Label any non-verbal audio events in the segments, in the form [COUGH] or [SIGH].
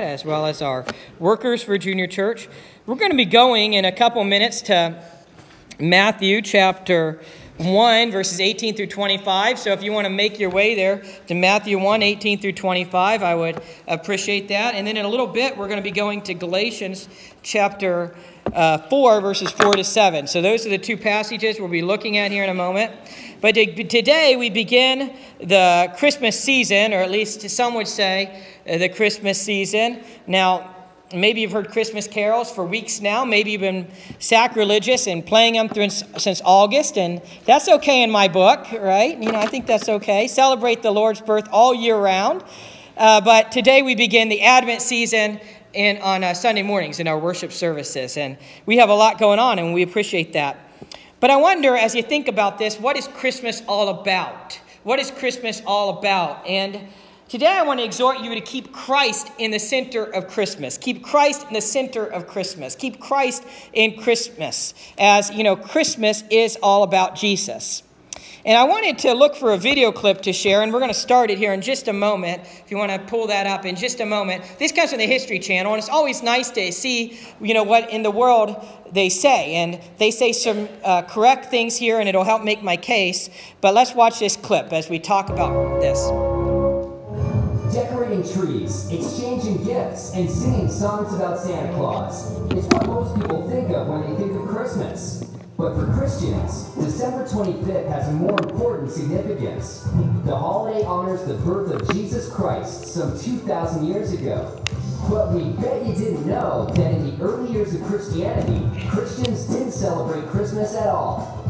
as well as our workers for Junior Church. We're going to be going in a couple minutes to Matthew chapter 1, verses 18 through 25. So if you want to make your way there to Matthew 1, 18 through 25, I would appreciate that. And then in a little bit, we're going to be going to Galatians chapter uh, 4, verses 4 to 7. So those are the two passages we'll be looking at here in a moment. But today we begin the Christmas season, or at least some would say the Christmas season. Now, maybe you've heard Christmas carols for weeks now. Maybe you've been sacrilegious and playing them through, since August, and that's okay in my book, right? You know, I think that's okay. Celebrate the Lord's birth all year round. Uh, but today we begin the Advent season in, on uh, Sunday mornings in our worship services, and we have a lot going on, and we appreciate that. But I wonder, as you think about this, what is Christmas all about? What is Christmas all about? And today I want to exhort you to keep Christ in the center of Christmas. Keep Christ in the center of Christmas. Keep Christ in Christmas. As you know, Christmas is all about Jesus. And I wanted to look for a video clip to share, and we're going to start it here in just a moment. If you want to pull that up in just a moment. This comes from the History Channel, and it's always nice to see, you know, what in the world they say. And they say some uh, correct things here, and it'll help make my case. But let's watch this clip as we talk about this. Trees, exchanging gifts, and singing songs about Santa Claus. It's what most people think of when they think of Christmas. But for Christians, December 25th has a more important significance. The holiday honors the birth of Jesus Christ some 2,000 years ago. But we bet you didn't know that in the early years of Christianity, Christians didn't celebrate Christmas at all.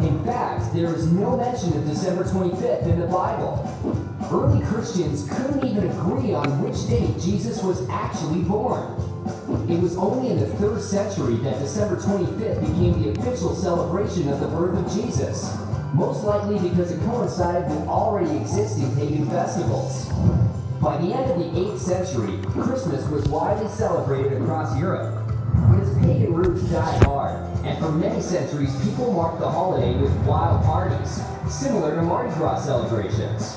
In fact, there is no mention of December 25th in the Bible. Early Christians couldn't even agree on which date Jesus was actually born. It was only in the third century that December 25th became the official celebration of the birth of Jesus, most likely because it coincided with already existing pagan festivals. By the end of the 8th century, Christmas was widely celebrated across Europe. But its pagan roots died for many centuries people marked the holiday with wild parties, similar to Mardi Gras celebrations.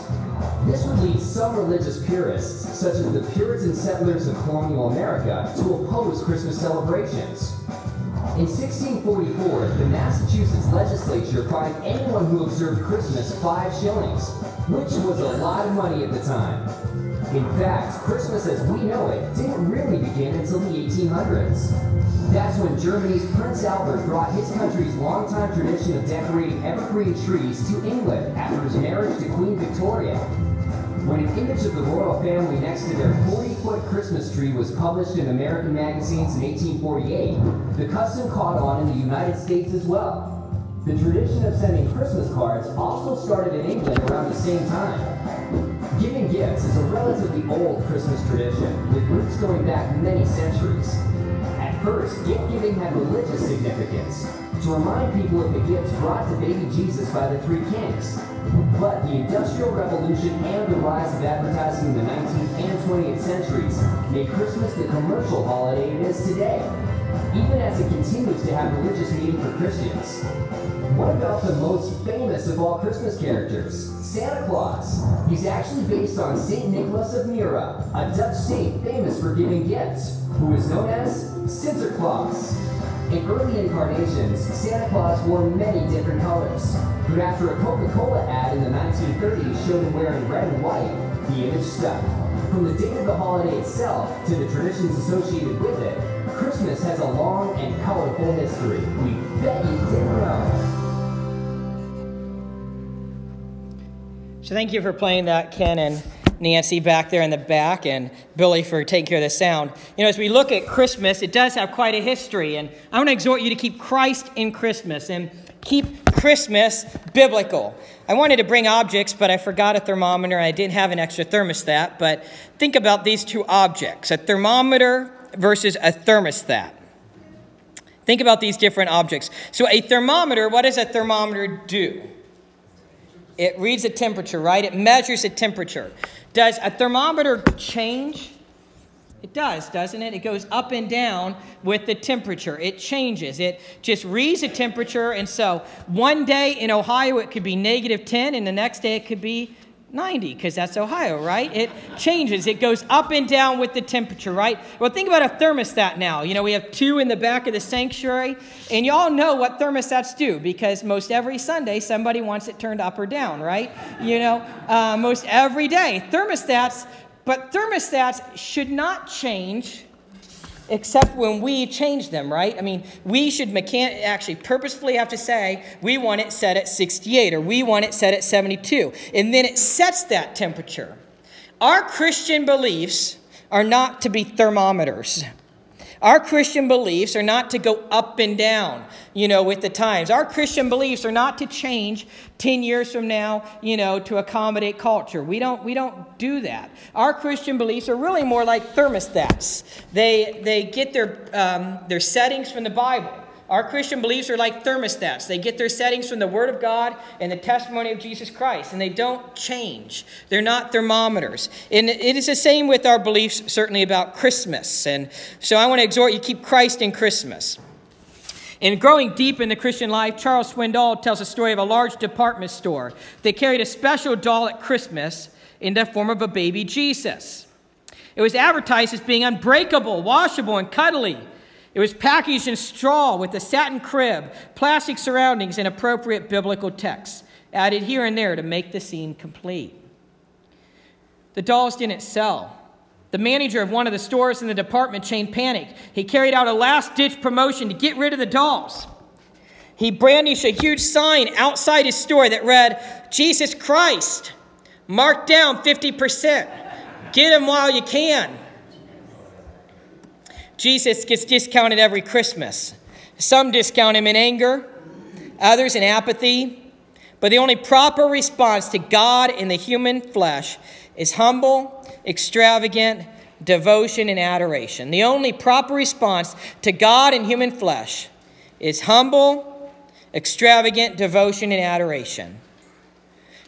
This would lead some religious purists, such as the Puritan settlers of colonial America, to oppose Christmas celebrations. In 1644, the Massachusetts legislature fined anyone who observed Christmas five shillings, which was a lot of money at the time. In fact, Christmas as we know it didn't really begin until the 1800s. That's when Germany's Prince Albert brought his country's longtime tradition of decorating evergreen trees to England after his marriage to Queen Victoria when an image of the royal family next to their 40-foot Christmas tree was published in American magazines in 1848, the custom caught on in the United States as well. The tradition of sending Christmas cards also started in England around the same time. Giving gifts is a relatively old Christmas tradition, with roots going back many centuries. At first, gift giving had religious significance, to remind people of the gifts brought to baby Jesus by the three kings. But the Industrial Revolution and the rise of advertising in the 19th and 20th centuries made Christmas the commercial holiday it is today, even as it continues to have religious meaning for Christians. What about the most famous of all Christmas characters, Santa Claus? He's actually based on St. Nicholas of Myra, a Dutch saint famous for giving gifts, who is known as Sinterklaas. In early incarnations, Santa Claus wore many different colors, but after a Coca-Cola ad in the 1930s showed him wearing red and white, the image stuck. From the date of the holiday itself to the traditions associated with it, Christmas has a long and colorful history. We bet you didn't know. So thank you for playing that, Ken, and Nancy back there in the back and Billy for taking care of the sound. You know, as we look at Christmas, it does have quite a history, and I want to exhort you to keep Christ in Christmas and keep Christmas biblical. I wanted to bring objects, but I forgot a thermometer. I didn't have an extra thermostat, but think about these two objects a thermometer versus a thermostat. Think about these different objects. So, a thermometer, what does a thermometer do? It reads the temperature, right? It measures the temperature. Does a thermometer change? It does, doesn't it? It goes up and down with the temperature. It changes. It just reads the temperature. And so one day in Ohio it could be negative 10, and the next day it could be 90 because that's Ohio, right? It changes. It goes up and down with the temperature, right? Well, think about a thermostat now. You know, we have two in the back of the sanctuary, and y'all know what thermostats do because most every Sunday somebody wants it turned up or down, right? You know, uh, most every day. Thermostats, but thermostats should not change except when we change them, right? I mean, we should mechan- actually purposefully have to say, we want it set at 68 or we want it set at 72. And then it sets that temperature. Our Christian beliefs are not to be thermometers. Our Christian beliefs are not to go up and down, you know, with the times. Our Christian beliefs are not to change 10 years from now, you know, to accommodate culture. We don't, we don't do that. Our Christian beliefs are really more like thermostats. They, they get their, um, their settings from the Bible. Our Christian beliefs are like thermostats. They get their settings from the Word of God and the testimony of Jesus Christ, and they don't change. They're not thermometers. And it is the same with our beliefs, certainly about Christmas. And so I want to exhort you keep Christ in Christmas. In growing deep in the Christian life, Charles Swindoll tells a story of a large department store that carried a special doll at Christmas in the form of a baby Jesus. It was advertised as being unbreakable, washable, and cuddly. It was packaged in straw with a satin crib, plastic surroundings, and appropriate biblical texts added here and there to make the scene complete. The dolls didn't sell. The manager of one of the stores in the department chain panicked. He carried out a last ditch promotion to get rid of the dolls. He brandished a huge sign outside his store that read, Jesus Christ, marked down 50%. Get him while you can. Jesus gets discounted every Christmas. Some discount him in anger, others in apathy. But the only proper response to God in the human flesh is humble, extravagant devotion and adoration. The only proper response to God in human flesh is humble, extravagant devotion and adoration.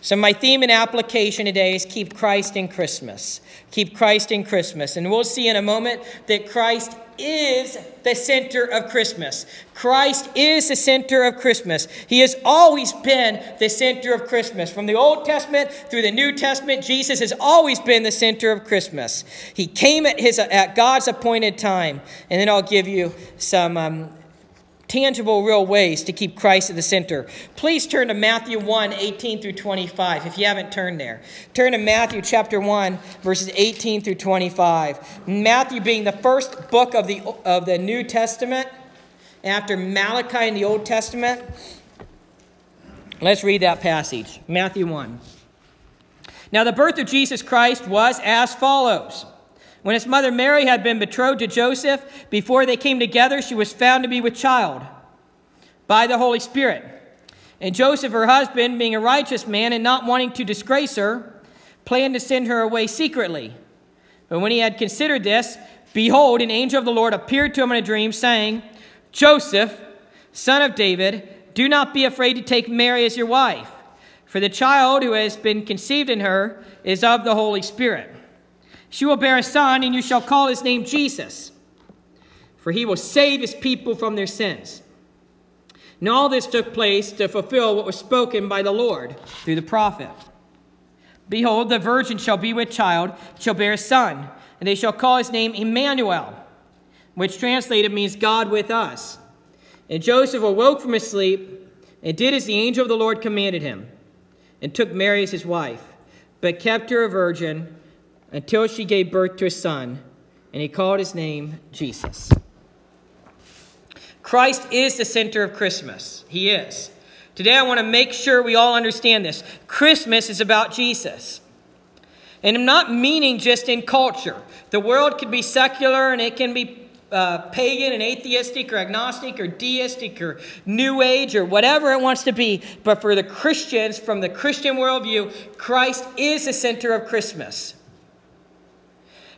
So, my theme and application today is keep Christ in Christmas. Keep Christ in Christmas. And we'll see in a moment that Christ is the center of Christmas. Christ is the center of Christmas. He has always been the center of Christmas. From the Old Testament through the New Testament, Jesus has always been the center of Christmas. He came at, his, at God's appointed time. And then I'll give you some. Um, tangible, real ways to keep Christ at the center. Please turn to Matthew 1 18 through 25 if you haven't turned there. Turn to Matthew chapter 1, verses 18 through 25. Matthew being the first book of the, of the New Testament after Malachi in the Old Testament. Let's read that passage. Matthew 1. Now, the birth of Jesus Christ was as follows. When his mother Mary had been betrothed to Joseph, before they came together, she was found to be with child by the Holy Spirit. And Joseph, her husband, being a righteous man and not wanting to disgrace her, planned to send her away secretly. But when he had considered this, behold, an angel of the Lord appeared to him in a dream, saying, Joseph, son of David, do not be afraid to take Mary as your wife, for the child who has been conceived in her is of the Holy Spirit. She will bear a son, and you shall call his name Jesus, for he will save his people from their sins. And all this took place to fulfill what was spoken by the Lord through the prophet. Behold, the virgin shall be with child, shall bear a son, and they shall call his name Emmanuel, which translated means God with us. And Joseph awoke from his sleep and did as the angel of the Lord commanded him, and took Mary as his wife, but kept her a virgin until she gave birth to a son, and he called his name Jesus. Christ is the center of Christmas. He is. Today, I want to make sure we all understand this. Christmas is about Jesus. And I'm not meaning just in culture. The world can be secular and it can be uh, pagan and atheistic or agnostic or deistic or new age or whatever it wants to be. But for the Christians, from the Christian worldview, Christ is the center of Christmas.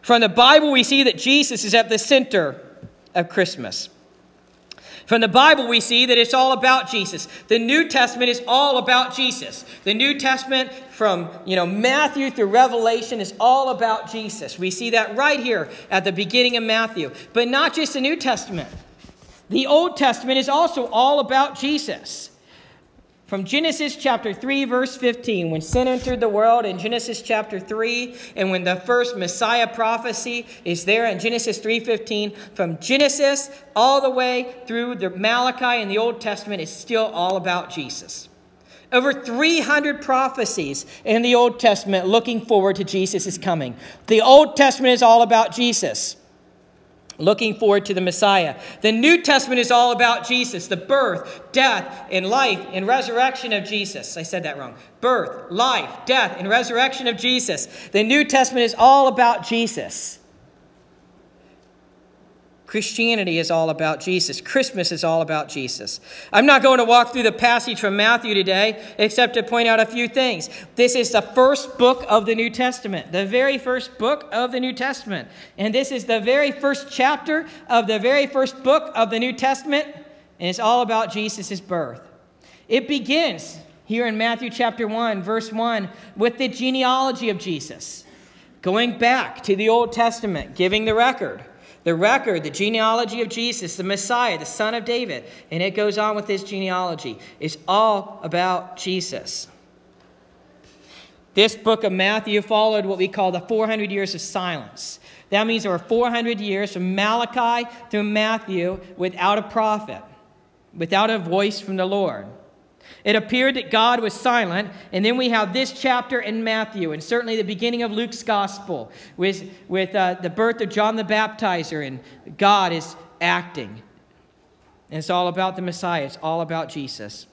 From the Bible, we see that Jesus is at the center of Christmas. From the Bible, we see that it's all about Jesus. The New Testament is all about Jesus. The New Testament, from you know Matthew through Revelation, is all about Jesus. We see that right here at the beginning of Matthew. But not just the New Testament. The Old Testament is also all about Jesus. From Genesis chapter 3, verse 15, when sin entered the world in Genesis chapter 3, and when the first Messiah prophecy is there in Genesis 3:15, from Genesis all the way through the Malachi in the Old Testament is still all about Jesus. Over 300 prophecies in the Old Testament looking forward to Jesus' coming. The Old Testament is all about Jesus looking forward to the Messiah. The New Testament is all about Jesus, the birth, death, and life and resurrection of Jesus. I said that wrong. Birth, life, death, and resurrection of Jesus. The New Testament is all about Jesus. Christianity is all about Jesus. Christmas is all about Jesus. I'm not going to walk through the passage from Matthew today, except to point out a few things. This is the first book of the New Testament, the very first book of the New Testament. And this is the very first chapter of the very first book of the New Testament, and it's all about Jesus' birth. It begins here in Matthew chapter 1, verse 1, with the genealogy of Jesus, going back to the Old Testament, giving the record the record, the genealogy of Jesus, the Messiah, the son of David, and it goes on with his genealogy, is all about Jesus. This book of Matthew followed what we call the 400 years of silence. That means there were 400 years from Malachi through Matthew without a prophet, without a voice from the Lord. It appeared that God was silent, and then we have this chapter in Matthew, and certainly the beginning of Luke's gospel with, with uh, the birth of John the Baptizer, and God is acting. And it's all about the Messiah, it's all about Jesus.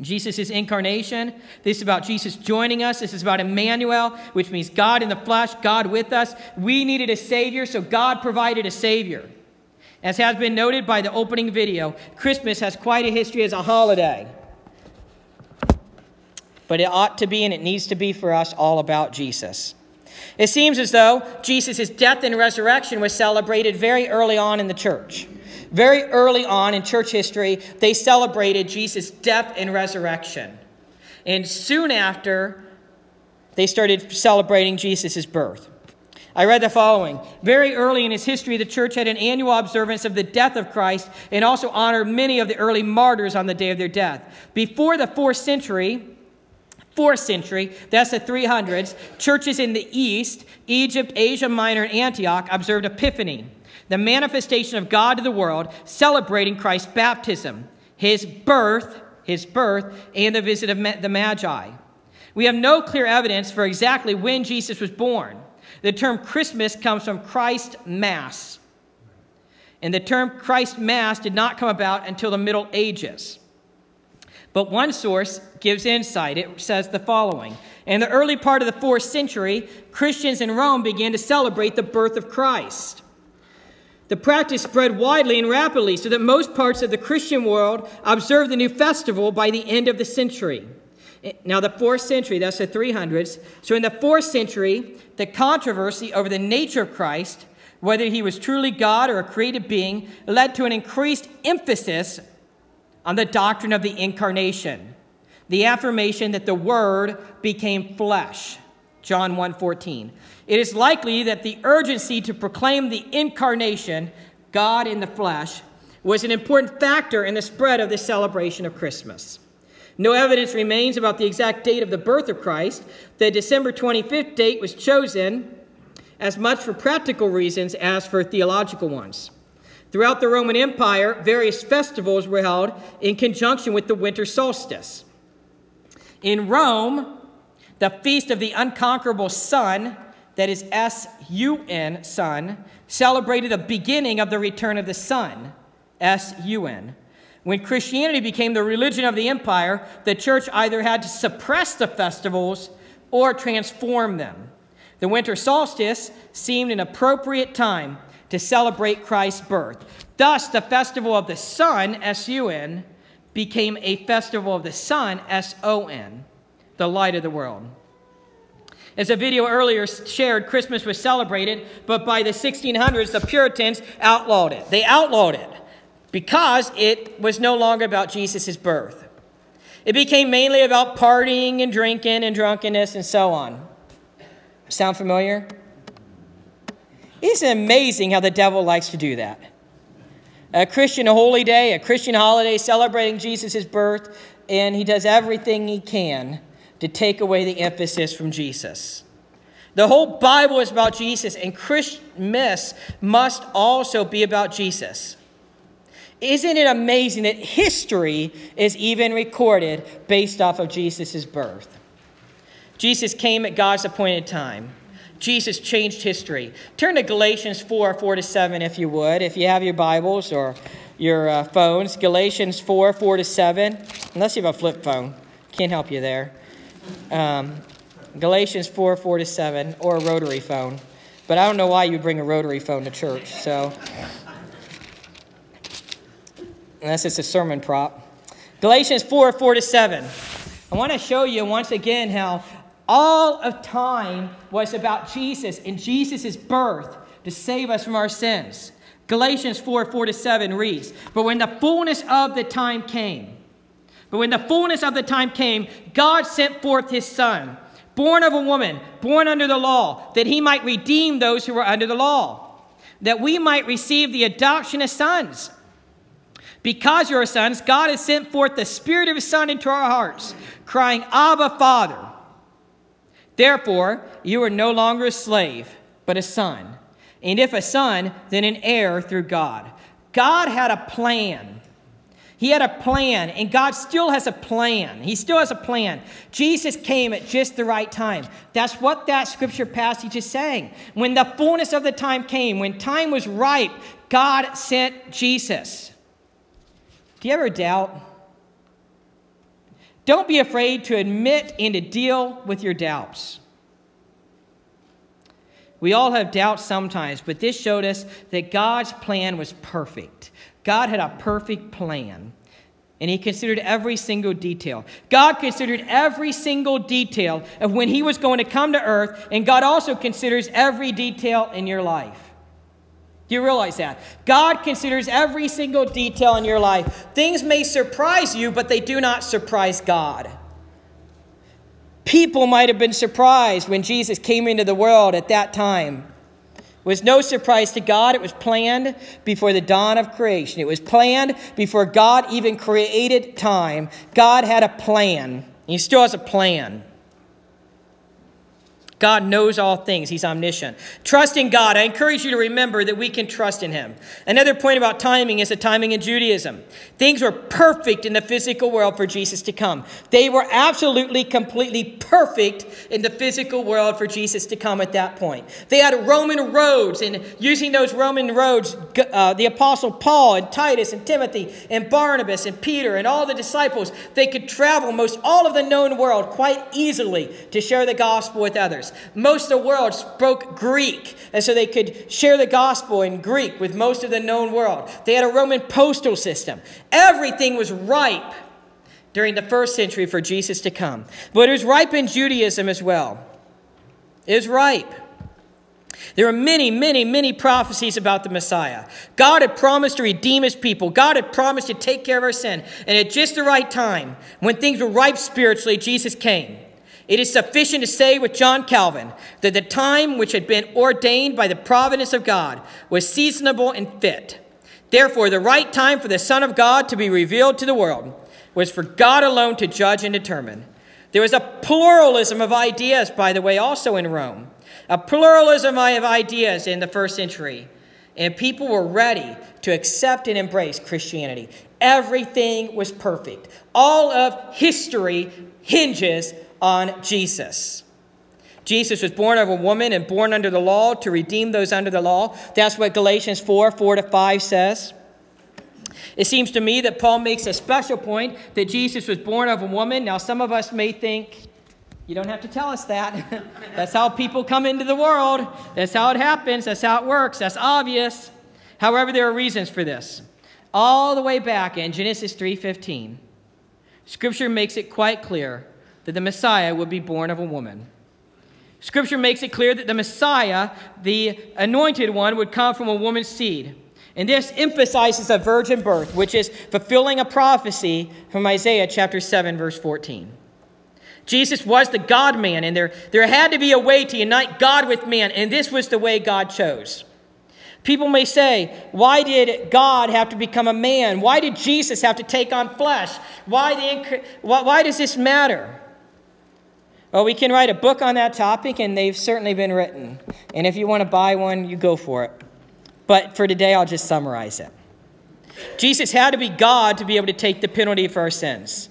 Jesus' incarnation. This is about Jesus joining us. This is about Emmanuel, which means God in the flesh, God with us. We needed a Savior, so God provided a Savior. As has been noted by the opening video, Christmas has quite a history as a holiday but it ought to be and it needs to be for us all about Jesus. It seems as though Jesus' death and resurrection was celebrated very early on in the church. Very early on in church history, they celebrated Jesus' death and resurrection. And soon after, they started celebrating Jesus' birth. I read the following. Very early in its history, the church had an annual observance of the death of Christ and also honored many of the early martyrs on the day of their death. Before the fourth century, fourth century, that's the 300s, churches in the East, Egypt, Asia Minor, and Antioch, observed Epiphany, the manifestation of God to the world, celebrating Christ's baptism, his birth, his birth, and the visit of the Magi. We have no clear evidence for exactly when Jesus was born. The term Christmas comes from Christ Mass. And the term Christ Mass did not come about until the Middle Ages. But one source gives insight. It says the following In the early part of the fourth century, Christians in Rome began to celebrate the birth of Christ. The practice spread widely and rapidly so that most parts of the Christian world observed the new festival by the end of the century. Now, the fourth century, that's the 300s. So, in the fourth century, the controversy over the nature of Christ, whether he was truly God or a created being, led to an increased emphasis on the doctrine of the incarnation, the affirmation that the word became flesh. John 1:14. It is likely that the urgency to proclaim the incarnation, God in the flesh, was an important factor in the spread of this celebration of Christmas. No evidence remains about the exact date of the birth of Christ. The December 25th date was chosen as much for practical reasons as for theological ones. Throughout the Roman Empire, various festivals were held in conjunction with the winter solstice. In Rome, the Feast of the Unconquerable Sun, that is S U N, Sun, celebrated the beginning of the return of the sun, S U N. When Christianity became the religion of the empire, the church either had to suppress the festivals or transform them. The winter solstice seemed an appropriate time to celebrate Christ's birth. Thus, the festival of the sun, S U N, became a festival of the sun, S O N, the light of the world. As a video earlier shared, Christmas was celebrated, but by the 1600s, the Puritans outlawed it. They outlawed it because it was no longer about Jesus' birth. It became mainly about partying and drinking and drunkenness and so on. Sound familiar? Isn't it amazing how the devil likes to do that? A Christian holy day, a Christian holiday celebrating Jesus' birth, and he does everything he can to take away the emphasis from Jesus. The whole Bible is about Jesus, and Christmas must also be about Jesus. Isn't it amazing that history is even recorded based off of Jesus' birth? Jesus came at God's appointed time. Jesus changed history. Turn to Galatians 4 4 to 7, if you would, if you have your Bibles or your uh, phones. Galatians 4 4 to 7, unless you have a flip phone. Can't help you there. Um, Galatians 4 4 to 7, or a rotary phone. But I don't know why you bring a rotary phone to church, so. Unless it's a sermon prop. Galatians 4 4 to 7. I want to show you once again how all of time was about Jesus and Jesus' birth to save us from our sins. Galatians 4 4 to 7 reads, But when the fullness of the time came, but when the fullness of the time came, God sent forth his Son, born of a woman, born under the law, that he might redeem those who were under the law, that we might receive the adoption of sons. Because you are sons, God has sent forth the Spirit of his Son into our hearts, crying, Abba, Father. Therefore, you are no longer a slave, but a son. And if a son, then an heir through God. God had a plan. He had a plan, and God still has a plan. He still has a plan. Jesus came at just the right time. That's what that scripture passage is saying. When the fullness of the time came, when time was ripe, God sent Jesus. Do you ever doubt? Don't be afraid to admit and to deal with your doubts. We all have doubts sometimes, but this showed us that God's plan was perfect. God had a perfect plan, and He considered every single detail. God considered every single detail of when He was going to come to earth, and God also considers every detail in your life. Do you realize that? God considers every single detail in your life. Things may surprise you, but they do not surprise God. People might have been surprised when Jesus came into the world at that time. It was no surprise to God. It was planned before the dawn of creation. It was planned before God even created time. God had a plan. He still has a plan. God knows all things. He's omniscient. Trust in God. I encourage you to remember that we can trust in Him. Another point about timing is the timing in Judaism. Things were perfect in the physical world for Jesus to come. They were absolutely, completely perfect in the physical world for Jesus to come at that point. They had Roman roads, and using those Roman roads, uh, the Apostle Paul and Titus and Timothy and Barnabas and Peter and all the disciples, they could travel most all of the known world quite easily to share the gospel with others. Most of the world spoke Greek, and so they could share the gospel in Greek with most of the known world. They had a Roman postal system. Everything was ripe during the first century for Jesus to come. But it was ripe in Judaism as well. It was ripe. There are many, many, many prophecies about the Messiah. God had promised to redeem his people. God had promised to take care of our sin. And at just the right time, when things were ripe spiritually, Jesus came. It is sufficient to say with John Calvin that the time which had been ordained by the providence of God was seasonable and fit. Therefore, the right time for the Son of God to be revealed to the world was for God alone to judge and determine. There was a pluralism of ideas, by the way, also in Rome. A pluralism of ideas in the first century. And people were ready to accept and embrace Christianity. Everything was perfect. All of history hinges on Jesus. Jesus was born of a woman and born under the law to redeem those under the law. That's what Galatians 4 4 to 5 says. It seems to me that Paul makes a special point that Jesus was born of a woman. Now, some of us may think, you don't have to tell us that. [LAUGHS] That's how people come into the world. That's how it happens. That's how it works. That's obvious. However, there are reasons for this. All the way back in Genesis 3:15, Scripture makes it quite clear that the Messiah would be born of a woman. Scripture makes it clear that the Messiah, the anointed one, would come from a woman's seed. And this emphasizes a virgin birth, which is fulfilling a prophecy from Isaiah chapter 7, verse 14. Jesus was the God man, and there, there had to be a way to unite God with man, and this was the way God chose. People may say, why did God have to become a man? Why did Jesus have to take on flesh? Why, the, why, why does this matter? Well, we can write a book on that topic, and they've certainly been written. And if you want to buy one, you go for it. But for today, I'll just summarize it. Jesus had to be God to be able to take the penalty for our sins.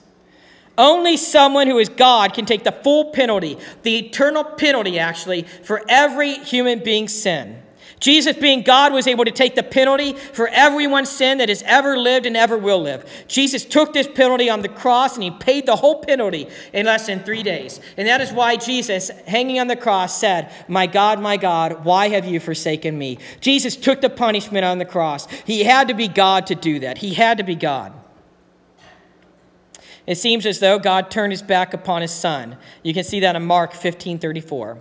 Only someone who is God can take the full penalty, the eternal penalty, actually, for every human being's sin. Jesus, being God, was able to take the penalty for everyone's sin that has ever lived and ever will live. Jesus took this penalty on the cross and he paid the whole penalty in less than three days. And that is why Jesus, hanging on the cross, said, My God, my God, why have you forsaken me? Jesus took the punishment on the cross. He had to be God to do that. He had to be God. It seems as though God turned his back upon his son. You can see that in Mark 15 34.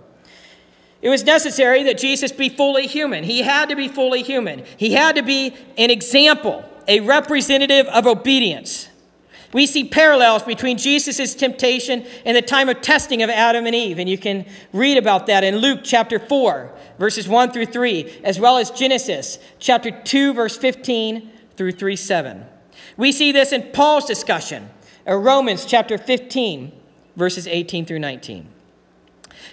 It was necessary that Jesus be fully human. He had to be fully human. He had to be an example, a representative of obedience. We see parallels between Jesus' temptation and the time of testing of Adam and Eve, and you can read about that in Luke chapter 4, verses 1 through 3, as well as Genesis chapter 2, verse 15 through 3 7. We see this in Paul's discussion in Romans chapter 15, verses 18 through 19.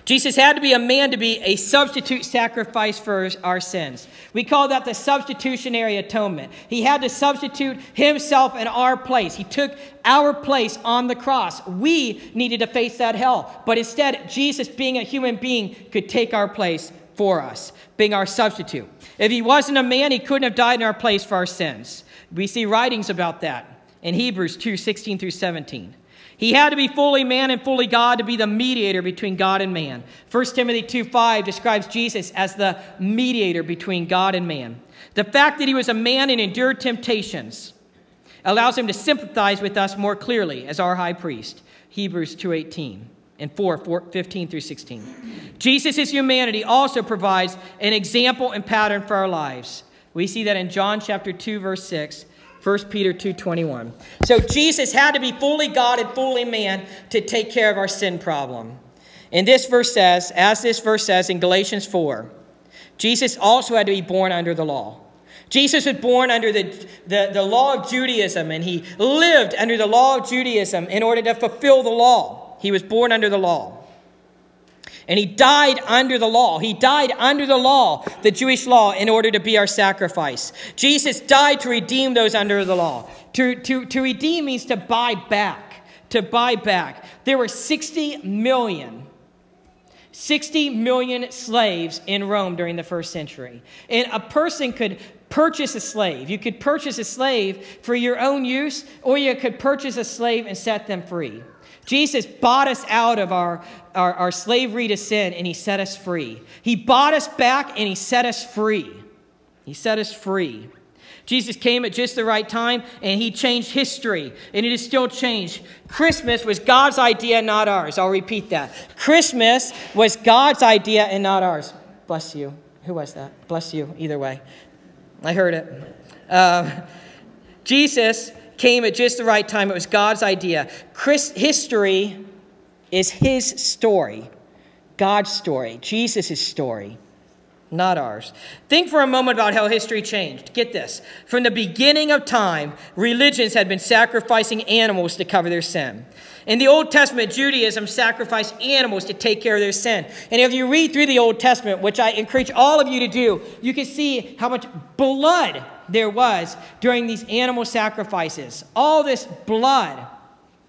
Jesus had to be a man to be a substitute sacrifice for our sins. We call that the substitutionary atonement. He had to substitute himself in our place. He took our place on the cross. We needed to face that hell. But instead, Jesus, being a human being, could take our place for us, being our substitute. If he wasn't a man, he couldn't have died in our place for our sins. We see writings about that in Hebrews 2 16 through 17. He had to be fully man and fully God to be the mediator between God and man. 1 Timothy 2 5 describes Jesus as the mediator between God and man. The fact that he was a man and endured temptations allows him to sympathize with us more clearly as our high priest. Hebrews 2:18 and 4, 4 15 through 16. Jesus' humanity also provides an example and pattern for our lives. We see that in John chapter 2 verse 6 1 Peter 2:21. So Jesus had to be fully God and fully man to take care of our sin problem. And this verse says, as this verse says in Galatians 4, Jesus also had to be born under the law. Jesus was born under the, the, the law of Judaism, and he lived under the law of Judaism in order to fulfill the law. He was born under the law. And he died under the law. He died under the law, the Jewish law, in order to be our sacrifice. Jesus died to redeem those under the law. To, to, to redeem means to buy back. To buy back. There were 60 million 60 million slaves in Rome during the first century. And a person could purchase a slave. You could purchase a slave for your own use, or you could purchase a slave and set them free. Jesus bought us out of our, our, our, slavery to sin and he set us free. He bought us back and he set us free. He set us free. Jesus came at just the right time and he changed history, and it is still changed. Christmas was God's idea, not ours. I'll repeat that. Christmas was God's idea and not ours. Bless you. Who was that? Bless you, either way. I heard it. Uh, Jesus came at just the right time. It was God's idea. Chris, history is his story, God's story, Jesus' story, not ours. Think for a moment about how history changed. Get this. From the beginning of time, religions had been sacrificing animals to cover their sin. In the Old Testament, Judaism sacrificed animals to take care of their sin. And if you read through the Old Testament, which I encourage all of you to do, you can see how much blood there was during these animal sacrifices. All this blood,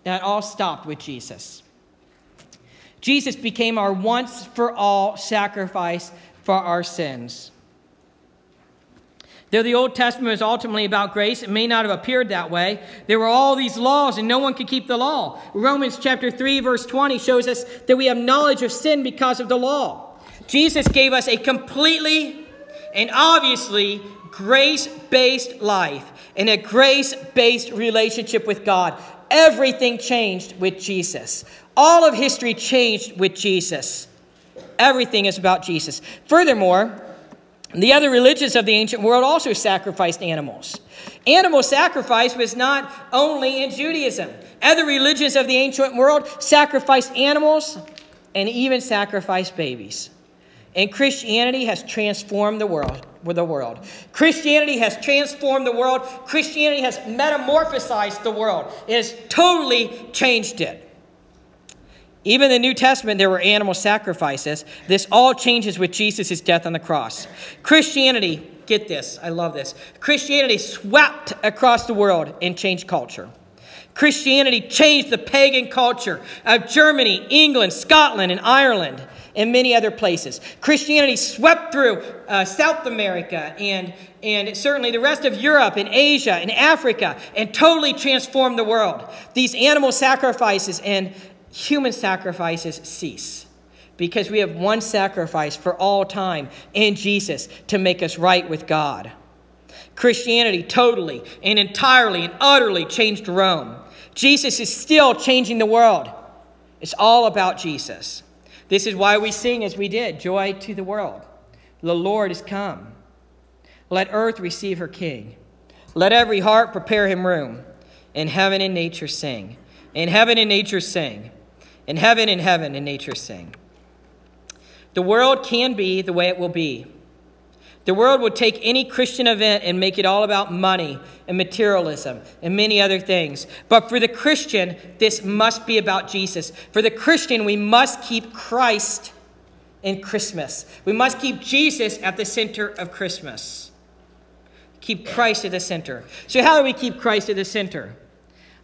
that all stopped with Jesus. Jesus became our once for all sacrifice for our sins. Though the Old Testament is ultimately about grace, it may not have appeared that way. There were all these laws, and no one could keep the law. Romans chapter 3, verse 20 shows us that we have knowledge of sin because of the law. Jesus gave us a completely and obviously grace based life and a grace based relationship with God. Everything changed with Jesus. All of history changed with Jesus. Everything is about Jesus. Furthermore, the other religions of the ancient world also sacrificed animals. Animal sacrifice was not only in Judaism. Other religions of the ancient world sacrificed animals and even sacrificed babies. And Christianity has transformed the world. With The world. Christianity has transformed the world. Christianity has metamorphosized the world. It has totally changed it. Even in the New Testament, there were animal sacrifices. This all changes with Jesus' death on the cross. Christianity, get this, I love this. Christianity swept across the world and changed culture. Christianity changed the pagan culture of Germany, England, Scotland, and Ireland, and many other places. Christianity swept through uh, South America and, and certainly the rest of Europe and Asia and Africa and totally transformed the world. These animal sacrifices and human sacrifices cease because we have one sacrifice for all time in Jesus to make us right with God. Christianity totally and entirely and utterly changed Rome. Jesus is still changing the world. It's all about Jesus. This is why we sing as we did Joy to the world. The Lord is come. Let earth receive her King. Let every heart prepare him room. In heaven and nature sing. In heaven and nature sing. In heaven and heaven and nature sing. The world can be the way it will be. The world would take any Christian event and make it all about money and materialism and many other things. But for the Christian, this must be about Jesus. For the Christian, we must keep Christ in Christmas. We must keep Jesus at the center of Christmas. Keep Christ at the center. So, how do we keep Christ at the center?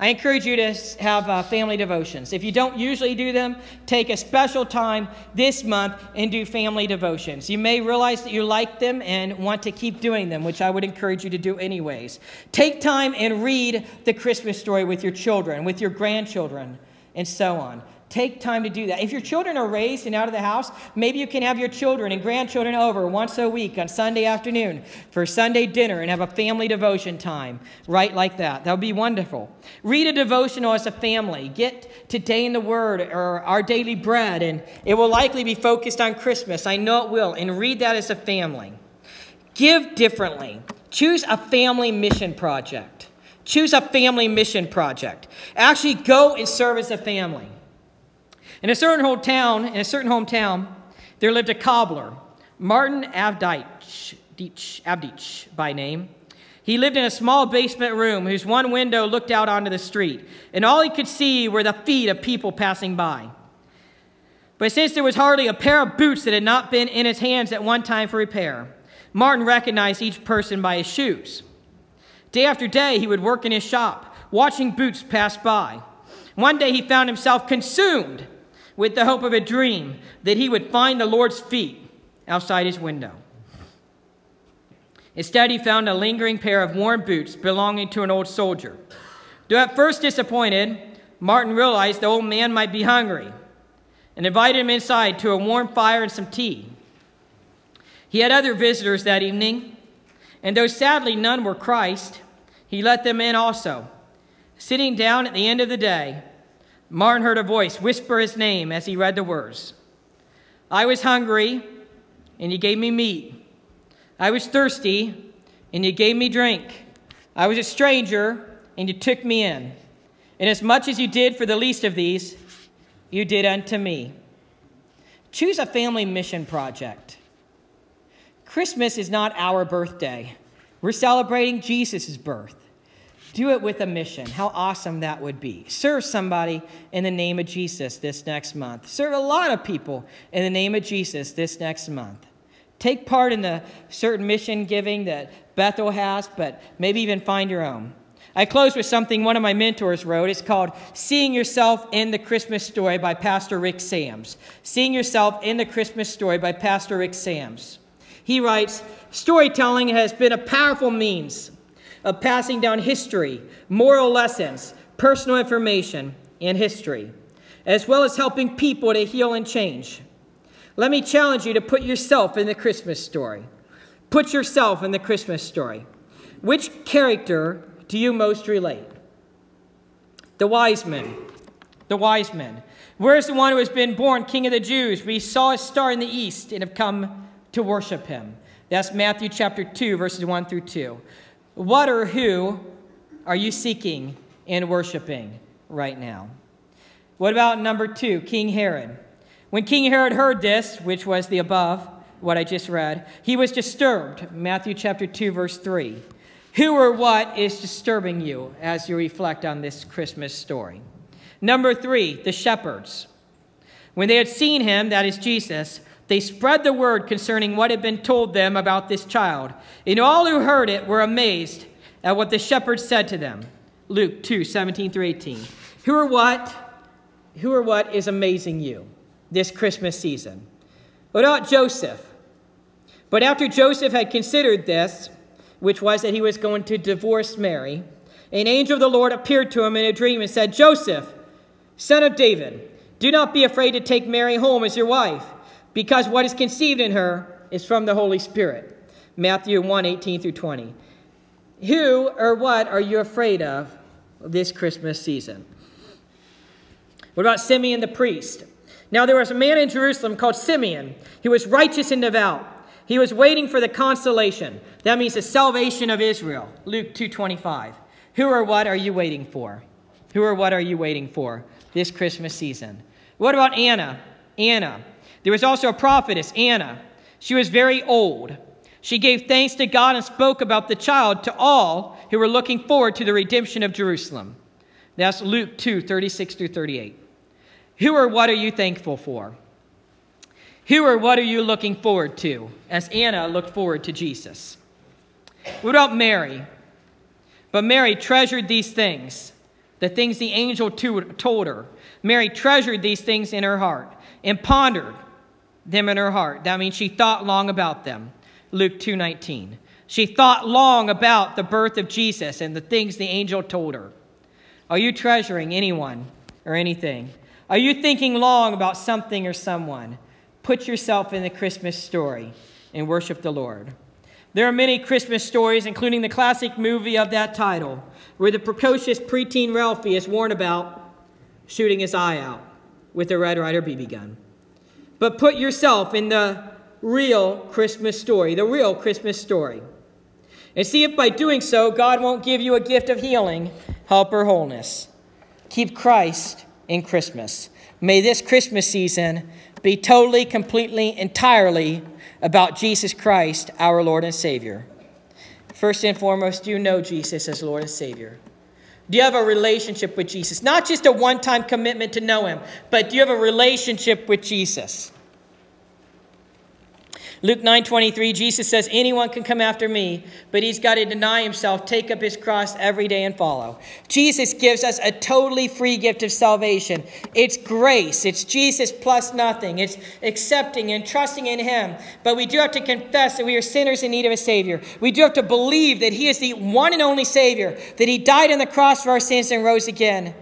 I encourage you to have uh, family devotions. If you don't usually do them, take a special time this month and do family devotions. You may realize that you like them and want to keep doing them, which I would encourage you to do anyways. Take time and read the Christmas story with your children, with your grandchildren, and so on. Take time to do that. If your children are raised and out of the house, maybe you can have your children and grandchildren over once a week on Sunday afternoon for Sunday dinner and have a family devotion time, right like that. That would be wonderful. Read a devotional as a family. Get Today in the Word or Our Daily Bread, and it will likely be focused on Christmas. I know it will. And read that as a family. Give differently. Choose a family mission project. Choose a family mission project. Actually, go and serve as a family. In a certain hometown, in a certain hometown, there lived a cobbler, Martin Avdich, Avdich by name. He lived in a small basement room whose one window looked out onto the street, and all he could see were the feet of people passing by. But since there was hardly a pair of boots that had not been in his hands at one time for repair, Martin recognized each person by his shoes. Day after day, he would work in his shop, watching boots pass by. One day, he found himself consumed with the hope of a dream that he would find the Lord's feet outside his window. Instead, he found a lingering pair of worn boots belonging to an old soldier. Though at first disappointed, Martin realized the old man might be hungry and invited him inside to a warm fire and some tea. He had other visitors that evening, and though sadly none were Christ, he let them in also. Sitting down at the end of the day, Martin heard a voice whisper his name as he read the words I was hungry, and you gave me meat. I was thirsty, and you gave me drink. I was a stranger, and you took me in. And as much as you did for the least of these, you did unto me. Choose a family mission project. Christmas is not our birthday. We're celebrating Jesus' birth. Do it with a mission. How awesome that would be. Serve somebody in the name of Jesus this next month. Serve a lot of people in the name of Jesus this next month. Take part in the certain mission giving that Bethel has, but maybe even find your own. I close with something one of my mentors wrote. It's called Seeing Yourself in the Christmas Story by Pastor Rick Sams. Seeing Yourself in the Christmas Story by Pastor Rick Sams. He writes Storytelling has been a powerful means of passing down history, moral lessons, personal information, and history, as well as helping people to heal and change. Let me challenge you to put yourself in the Christmas story. Put yourself in the Christmas story. Which character do you most relate? The wise men. The wise men. Where's the one who has been born King of the Jews? We saw a star in the east and have come to worship him. That's Matthew chapter 2, verses 1 through 2. What or who are you seeking and worshiping right now? What about number two, King Herod? When King Herod heard this, which was the above, what I just read. He was disturbed, Matthew chapter 2, verse 3. Who or what is disturbing you as you reflect on this Christmas story? Number three, the shepherds. When they had seen him, that is Jesus, they spread the word concerning what had been told them about this child. And all who heard it were amazed at what the shepherds said to them. Luke 2 17 through 18. Who or what? Who or what is amazing you this Christmas season? What about Joseph? But after Joseph had considered this, which was that he was going to divorce Mary, an angel of the Lord appeared to him in a dream and said, Joseph, son of David, do not be afraid to take Mary home as your wife, because what is conceived in her is from the Holy Spirit. Matthew 1 18 through 20. Who or what are you afraid of this Christmas season? What about Simeon the priest? Now there was a man in Jerusalem called Simeon. He was righteous and devout. He was waiting for the consolation. That means the salvation of Israel. Luke 2:25. Who or what are you waiting for? Who or what are you waiting for this Christmas season? What about Anna? Anna. There was also a prophetess, Anna. She was very old. She gave thanks to God and spoke about the child to all who were looking forward to the redemption of Jerusalem. That's Luke 2 36 through 38. Who or what are you thankful for? Who or what are you looking forward to as Anna looked forward to Jesus? What about Mary? But Mary treasured these things, the things the angel told her. Mary treasured these things in her heart and pondered them in her heart. That means she thought long about them. Luke 2:19. She thought long about the birth of Jesus and the things the angel told her. Are you treasuring anyone or anything? Are you thinking long about something or someone? Put yourself in the Christmas story and worship the Lord. There are many Christmas stories, including the classic movie of that title, where the precocious preteen Ralphie is warned about shooting his eye out with a Red Ryder BB gun. But put yourself in the real Christmas story, the real Christmas story. And see if by doing so, God won't give you a gift of healing, help, or wholeness. Keep Christ in Christmas. May this Christmas season be totally, completely, entirely about Jesus Christ, our Lord and Savior. First and foremost, do you know Jesus as Lord and Savior? Do you have a relationship with Jesus? Not just a one time commitment to know Him, but do you have a relationship with Jesus? Luke 9:23 Jesus says anyone can come after me, but he's got to deny himself, take up his cross every day and follow. Jesus gives us a totally free gift of salvation. It's grace. It's Jesus plus nothing. It's accepting and trusting in him. But we do have to confess that we are sinners in need of a savior. We do have to believe that he is the one and only savior, that he died on the cross for our sins and rose again.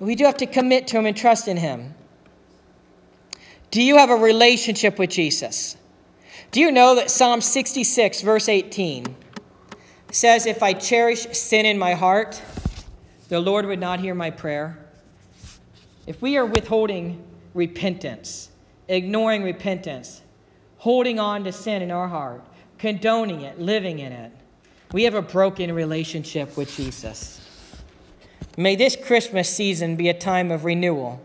We do have to commit to him and trust in him. Do you have a relationship with Jesus? Do you know that Psalm 66, verse 18, says, If I cherish sin in my heart, the Lord would not hear my prayer? If we are withholding repentance, ignoring repentance, holding on to sin in our heart, condoning it, living in it, we have a broken relationship with Jesus. May this Christmas season be a time of renewal,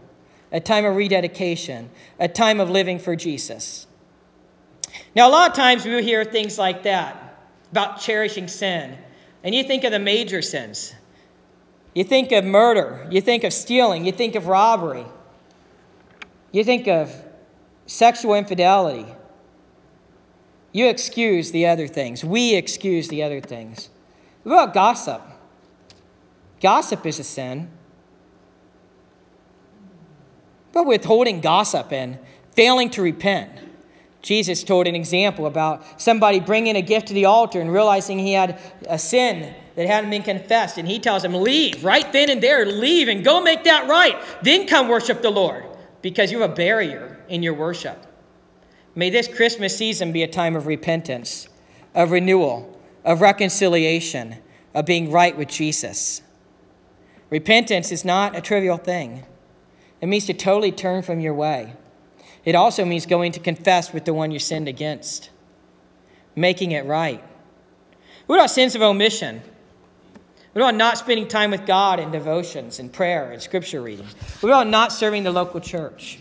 a time of rededication, a time of living for Jesus. Now, a lot of times we hear things like that about cherishing sin, and you think of the major sins. You think of murder, you think of stealing, you think of robbery, you think of sexual infidelity. You excuse the other things. We excuse the other things. What about gossip? Gossip is a sin. But withholding gossip and failing to repent. Jesus told an example about somebody bringing a gift to the altar and realizing he had a sin that hadn't been confessed. And he tells him, Leave right then and there, leave and go make that right. Then come worship the Lord because you have a barrier in your worship. May this Christmas season be a time of repentance, of renewal, of reconciliation, of being right with Jesus. Repentance is not a trivial thing, it means to totally turn from your way. It also means going to confess with the one you sinned against, making it right. What about sins of omission? What about not spending time with God in devotions and prayer and scripture reading? What about not serving the local church?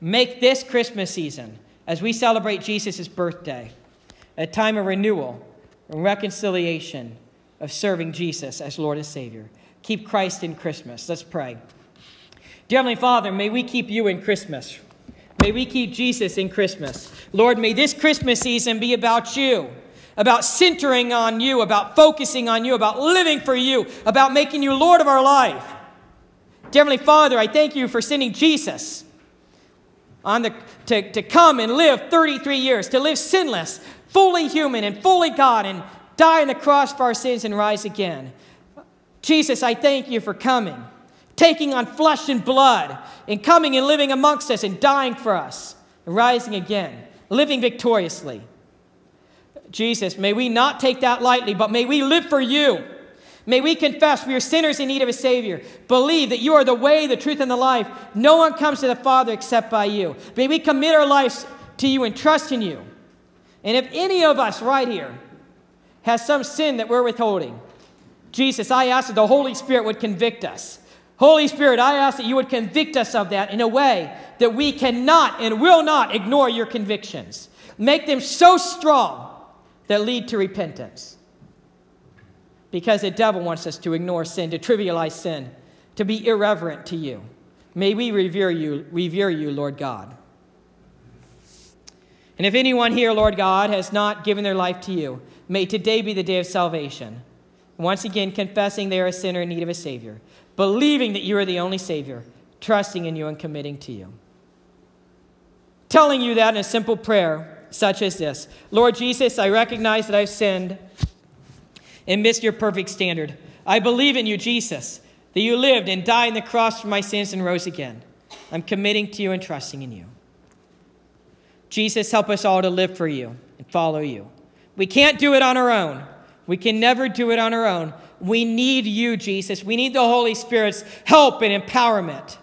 Make this Christmas season as we celebrate Jesus' birthday, a time of renewal and reconciliation of serving Jesus as Lord and Savior. Keep Christ in Christmas. Let's pray. Dear Heavenly Father, may we keep you in Christmas. May we keep Jesus in Christmas. Lord, may this Christmas season be about you, about centering on you, about focusing on you, about living for you, about making you Lord of our life. Dear Heavenly Father, I thank you for sending Jesus on the, to, to come and live 33 years, to live sinless, fully human and fully God, and die on the cross for our sins and rise again. Jesus, I thank you for coming taking on flesh and blood, and coming and living amongst us and dying for us, and rising again, living victoriously. Jesus, may we not take that lightly, but may we live for you. May we confess we are sinners in need of a Savior. Believe that you are the way, the truth, and the life. No one comes to the Father except by you. May we commit our lives to you and trust in you. And if any of us right here has some sin that we're withholding, Jesus, I ask that the Holy Spirit would convict us. Holy Spirit, I ask that you would convict us of that in a way that we cannot and will not ignore your convictions. Make them so strong that lead to repentance. Because the devil wants us to ignore sin, to trivialize sin, to be irreverent to you. May we revere you, revere you, Lord God. And if anyone here, Lord God, has not given their life to you, may today be the day of salvation. Once again, confessing they are a sinner in need of a Savior believing that you are the only Savior, trusting in you and committing to you. Telling you that in a simple prayer such as this Lord Jesus, I recognize that I've sinned and missed your perfect standard. I believe in you, Jesus, that you lived and died on the cross for my sins and rose again. I'm committing to you and trusting in you. Jesus, help us all to live for you and follow you. We can't do it on our own. We can never do it on our own. We need you, Jesus. We need the Holy Spirit's help and empowerment.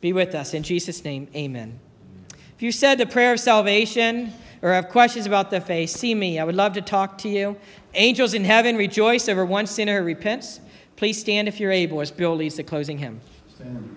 Be with us. In Jesus' name, amen. If you said the prayer of salvation or have questions about the faith, see me. I would love to talk to you. Angels in heaven rejoice over one sinner who repents. Please stand if you're able as Bill leads the closing hymn. Stand.